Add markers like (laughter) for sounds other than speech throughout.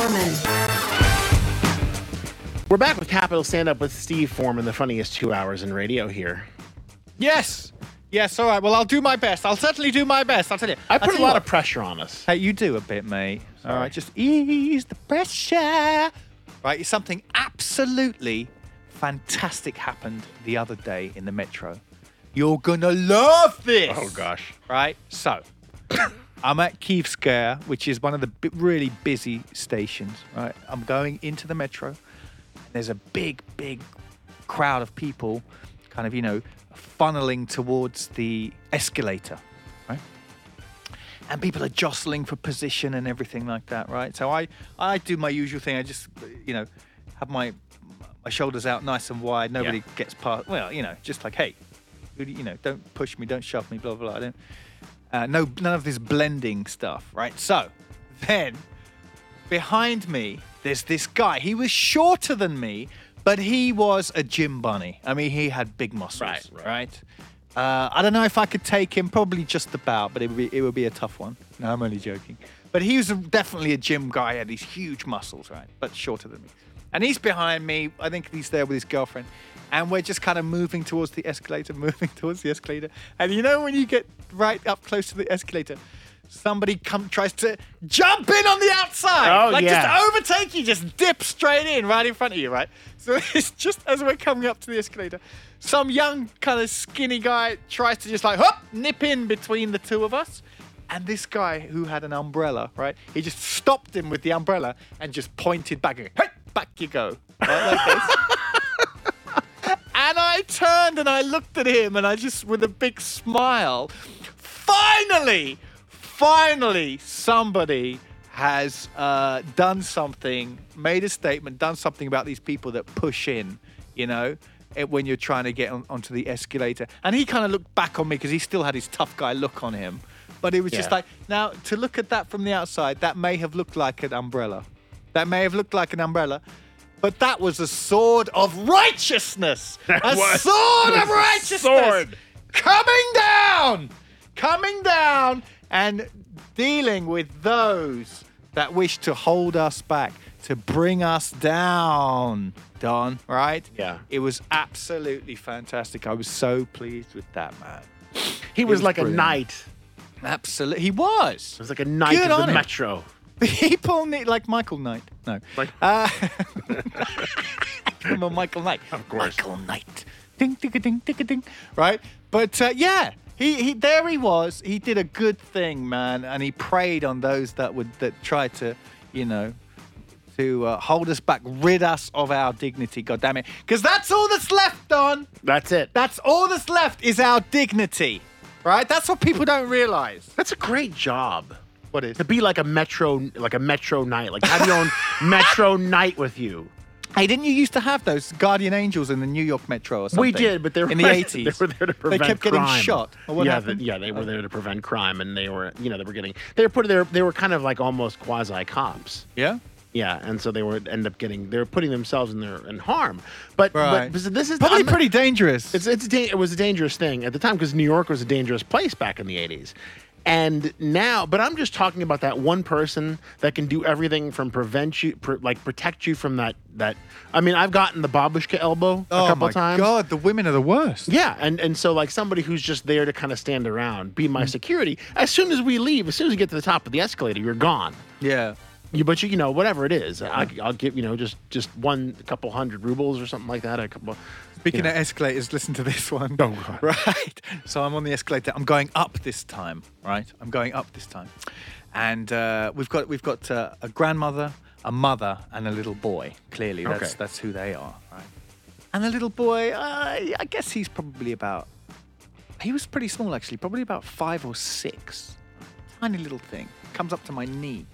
Foreman. We're back with Capital Stand Up with Steve Foreman, the funniest two hours in radio here. Yes. Yes, all right. Well, I'll do my best. I'll certainly do my best. I'll tell you. I put tell a lot what. of pressure on us. Hey, you do a bit, mate. All right, just ease the pressure. Right, something absolutely fantastic happened the other day in the metro. You're gonna love this. Oh, gosh. Right, so I'm at Kievskaya, which is one of the really busy stations. Right, I'm going into the metro. There's a big, big crowd of people, kind of you know, funneling towards the escalator. Right and people are jostling for position and everything like that, right? So I, I do my usual thing. I just, you know, have my my shoulders out nice and wide. Nobody Yeah. gets past. Well, you know, just like, hey, you you know, don't push me, don't shove me, blah blah. blah. I don't. Uh, no, none of this blending stuff, right? So then, behind me, there's this guy. He was shorter than me, but he was a gym bunny. I mean, he had big muscles, Right, right. right? Uh, I don't know if I could take him, probably just about, but it would be, it would be a tough one. No, I'm only joking. But he was definitely a gym guy, he had these huge muscles, right? But shorter than me. And he's behind me. I think he's there with his girlfriend. And we're just kind of moving towards the escalator, (laughs) moving towards the escalator. And you know when you get right up close to the escalator, somebody come tries to jump in on the outside. Oh, like yeah. just overtake you, just dip straight in right in front of you, right? So (laughs) it's just as we're coming up to the escalator, some young kind of skinny guy tries to just like hop, nip in between the two of us. And this guy who had an umbrella, right? He just stopped him with the umbrella and just pointed back. Hey, back you go. Right, like this. And I turned and I looked at him and I just, with a big smile, finally, finally, somebody has uh, done something, made a statement, done something about these people that push in, you know, eh, when you're trying to get on, onto the escalator. And he kind of looked back on me because he still had his tough guy look on him. But it was just like, now to look at that from the outside, that may have looked like an umbrella. That may have looked like an umbrella. But that was a sword of righteousness. (laughs) a was. sword of righteousness sword. coming down, coming down, and dealing with those that wish to hold us back, to bring us down. Don, right? Yeah. It was absolutely fantastic. I was so pleased with that, man. He was, was like brilliant. a knight. Absolutely, he was. It was like a knight Good of the him. metro. (laughs) People need like Michael Knight. No, Like- (laughs) uh, remember Michael Knight? Of course. Michael Knight. Ding, ding, ding, ding, ding. Right, but uh, yeah, he, he there he was. He did a good thing, man, and he preyed on those that would that tried to, you know, to uh, hold us back, rid us of our dignity. God damn it, because that's all that's left, Don. That's it. That's all that's left is our dignity. Right? That's what people don't realize. That's a great job. What is? To be like a metro, like a metro knight, like have your own (laughs) metro knight with you. Hey, didn't you used to have those guardian angels in the New York Metro or something? We did, but they were in the eighties. (laughs) They were there to prevent They kept getting crime. shot. What yeah, the- yeah, they were there to prevent crime, and they were, you know, they were getting, they were put there, they were kind of like almost quasi cops. yeah. Yeah, and so they would end up getting, they were putting themselves in their in harm. But, Right. but this is Probably I'm- pretty dangerous. It's it's da- it was a dangerous thing at the time because New York was a dangerous place back in the '80s, and now. But I'm just talking about that one person that can do everything from prevent you, pr- like protect you from that. That I mean, I've gotten the babushka elbow oh a couple times. Oh my times. god, the women are the worst. Yeah, and and so like somebody who's just there to kind of stand around, be Mm. my security. As soon as we leave, as soon as we get to the top of the escalator, you're gone. Yeah. You, but you, you know, whatever it is, I, I'll give you know just just one couple hundred rubles or something like that. A couple. Speaking Yeah. of escalators, listen to this one. Oh, God. (laughs) Right. So I'm on the escalator. I'm going up this time. Right. I'm going up this time, and uh, we've got we've got uh, a grandmother, a mother, and a little boy. Clearly, that's Okay. that's who they are. Right. And the little boy, uh, I guess he's probably about. He was pretty small actually, probably about five or six. Tiny little thing. Comes up to my knee.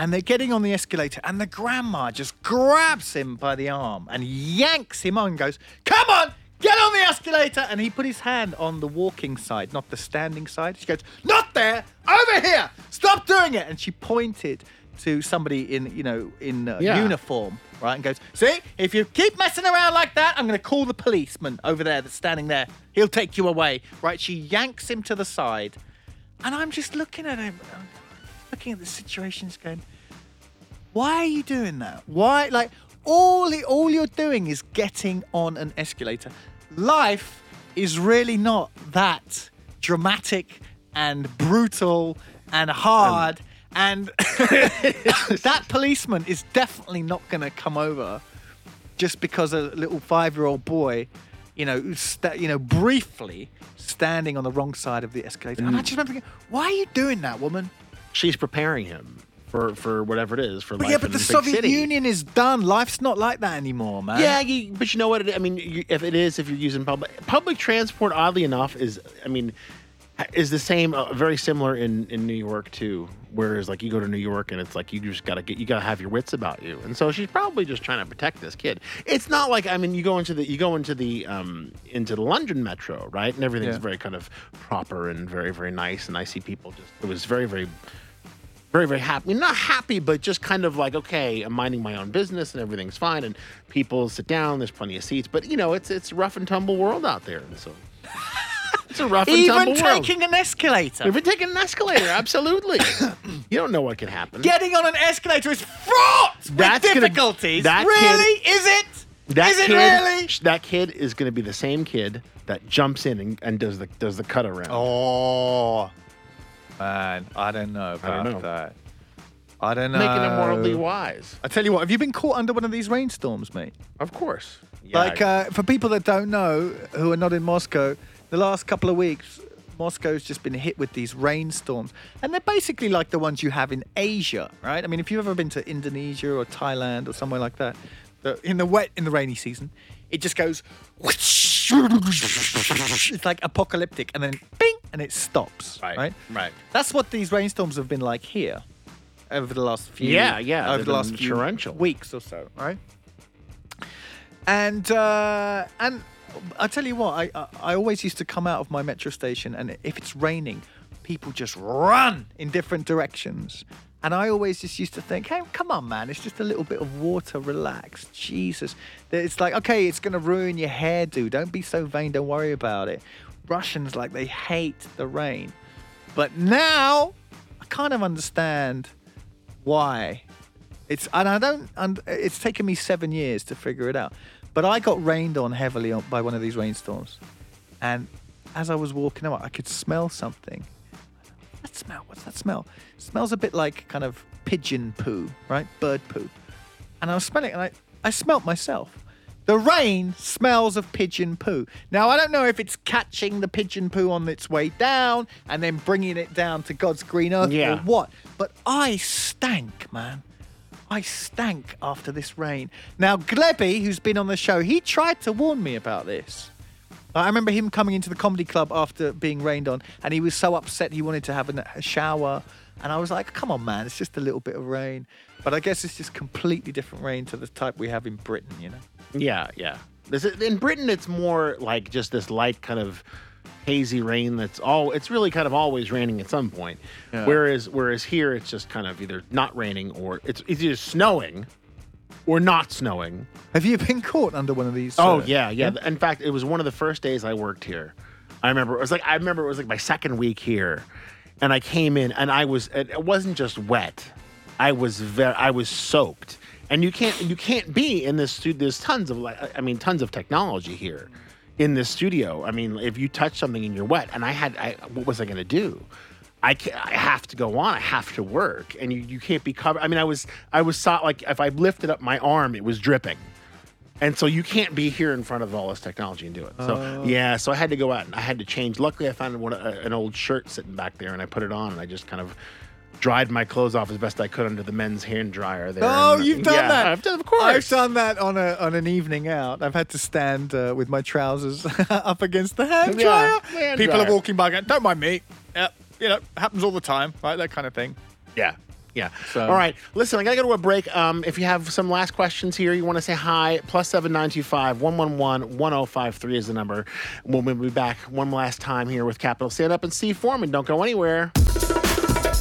And they're getting on the escalator, and the grandma just grabs him by the arm and yanks him on and goes, Come on, get on the escalator. And he put his hand on the walking side, not the standing side. She goes, Not there, over here, stop doing it. And she pointed to somebody in, you know, in uh, Yeah. uniform, right? And goes, See, if you keep messing around like that, I'm going to call the policeman over there that's standing there. He'll take you away, right? She yanks him to the side. And I'm just looking at him, looking at the situation, going, Why are you doing that? Why? Like, all, the, all you're doing is getting on an escalator. Life is really not that dramatic and brutal and hard. and (laughs) that policeman is definitely not going to come over just because a little five-year-old boy, you know, sta you know, briefly standing on the wrong side of the escalator. And I mm. just remember thinking, why are you doing that, woman? She's preparing him for for whatever it is for But life yeah, but the Soviet city. Union is done. Life's not like that anymore, man. Yeah, you, but you know what? It, I mean, you, if it is, if you're using public public transport, oddly enough, is I mean, is the same, uh, very similar in in New York too. Whereas, like, you go to New York and it's like you just gotta get, you gotta have your wits about you. And so she's probably just trying to protect this kid. It's not like I mean, you go into the you go into the um into the London metro, right? And everything's Yeah. very kind of proper and very very nice. And I see people just it was very very very very happy not happy but just kind of like okay i'm minding my own business and everything's fine and people sit down there's plenty of seats but you know it's it's rough and tumble world out there and so (laughs) it's a rough and Even tumble world taking an escalator. even taking an escalator absolutely (coughs) you don't know what can happen Getting on an escalator is fraught with That's gonna- difficulties. that really? Is it? that Is it kid really? that kid is going to be the same kid that jumps in and, and does the does the cut around Oh, man, I don't know I don't about know. that. I don't know. making him worldly wise I tell you what, have you been caught under one of these rainstorms, mate? of course Yeah, Like, uh, for people that don't know, who are not in Moscow, the last couple of weeks, Moscow's just been hit with these rainstorms. And they're basically like the ones you have in Asia, right? I mean, if you've ever been to Indonesia or Thailand or somewhere like that, the, in the wet, in the rainy season, it just goes. (laughs) It's like apocalyptic, and then bing, and it stops. Right, right. right. That's what these rainstorms have been like here over the last few Yeah, yeah, over the last been few torrential. weeks or so, right? And uh, and I tell you what, I, I I always used to come out of my metro station, and if it's raining, people just run in different directions. And I always just used to think, hey, come on, man, it's just a little bit of water, relax, Jesus. It's like, okay, it's gonna ruin your hairdo. Don't be so vain. Don't worry about it. Russians like they hate the rain, but now I kind of understand why. It's and I don't. And it's taken me seven years to figure it out. But I got rained on heavily by one of these rainstorms, and as I was walking out, I could smell something. That smell. What's that smell? It smells a bit like kind of pigeon poo, right? Bird poo. And I was smelling, it and I I smelt myself. The rain smells of pigeon poo. Now I don't know if it's catching the pigeon poo on its way down and then bringing it down to God's green earth or Yeah. what, but I stank, man. I stank after this rain. Now, Glebby, who's been on the show, he tried to warn me about this. I remember him coming into the comedy club after being rained on, and he was so upset he wanted to have a, a shower. And I was like, come on, man, it's just a little bit of rain. But I guess it's just completely different rain to the type we have in Britain, you know? Yeah, yeah. This is, in Britain, it's more like just this light kind of hazy rain that's all. It's really kind of always raining at some point. Yeah. Whereas, whereas here, it's just kind of either not raining or it's, it's either snowing or not snowing. Have you been caught under one of these? Oh uh, yeah, yeah. In fact, it was one of the first days I worked here. I remember it was like I remember it was like my second week here, and I came in and I was it wasn't just wet. I was very I was soaked, and you can't you can't be in this studio. There's tons of like I mean tons of technology here in this studio. I mean if you touch something and you're wet, and I had I what was I gonna do? I, I have to go on. I have to work, and you, you can't be covered. I mean, I was I was saw like if I lifted up my arm, it was dripping. And so you can't be here in front of all this technology and do it. So Oh. yeah, so I had to go out and I had to change. Luckily, I found one, uh, an old shirt sitting back there, and I put it on, and I just kind of dried my clothes off as best I could under the men's hand dryer there. Oh, And, you've done yeah, that. I've done, of course. I've done that on a on an evening out. I've had to stand uh, with my trousers (laughs) up against the hand Yeah, dryer. hand People dryer. are walking by going, "Don't mind me." Yeah, you know, happens all the time, right? That kind of thing. Yeah. Yeah. So- All right. Listen, I got to go to a break. Um, if you have some last questions here, you want to say hi, plus 7925 111 1053 is the number. We'll be back one last time here with Capital Stand Up and see Foreman. Don't go anywhere.